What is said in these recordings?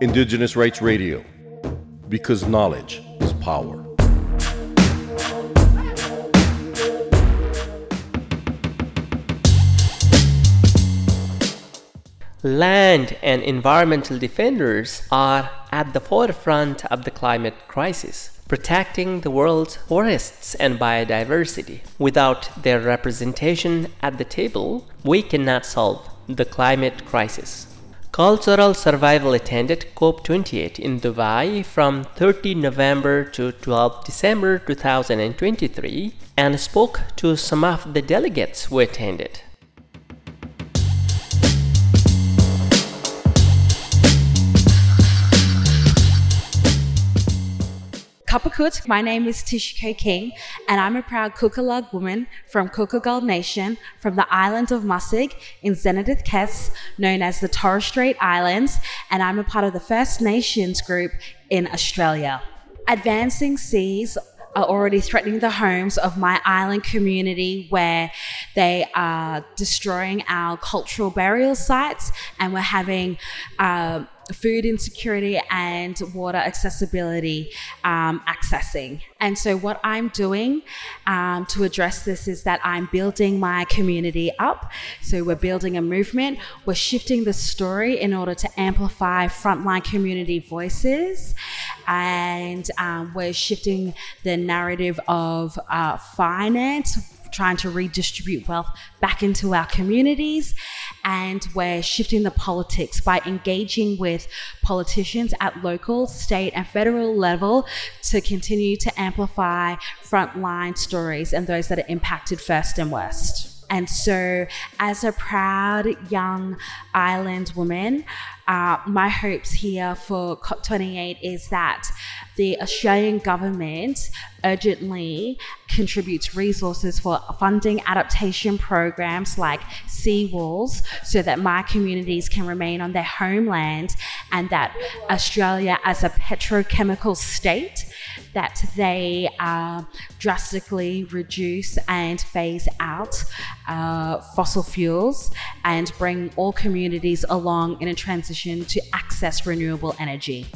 Indigenous Rights Radio, because knowledge is power. Land and environmental defenders are at the forefront of the climate crisis, protecting the world's forests and biodiversity. Without their representation at the table, we cannot solve the climate crisis. Cultural Survival attended COP28 in Dubai from 30 November to 12 December 2023 and spoke to some of the delegates who attended. Kapakut, my name is Tishiko King, and I'm a proud Kulkalaig woman from Kulkalgal Nation from the island of Masig in Zenadth Kes, known as the Torres Strait Islands, and I'm a part of the First Nations group in Australia. Advancing seas are already threatening the homes of my island community where they are destroying our cultural burial sites and we're having uh, food insecurity and water accessibility um, accessing. And so, what I'm doing um, to address this is that I'm building my community up. So, we're building a movement, we're shifting the story in order to amplify frontline community voices, and um, we're shifting the narrative of uh, finance trying to redistribute wealth back into our communities. And we're shifting the politics by engaging with politicians at local, state, and federal level to continue to amplify frontline stories and those that are impacted first and worst. And so, as a proud young island woman, uh, my hopes here for COP28 is that the Australian government urgently contributes resources for funding adaptation programs like seawalls so that my communities can remain on their homeland and that Australia as a petrochemical state that they uh, drastically reduce and phase out uh, fossil fuels and bring all communities along in a transition to access renewable energy.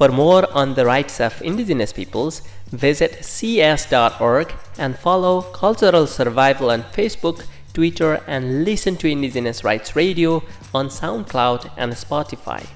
For more on the rights of indigenous peoples, visit cs.org and follow Cultural Survival on Facebook, Twitter, and listen to Indigenous Rights Radio on SoundCloud and Spotify.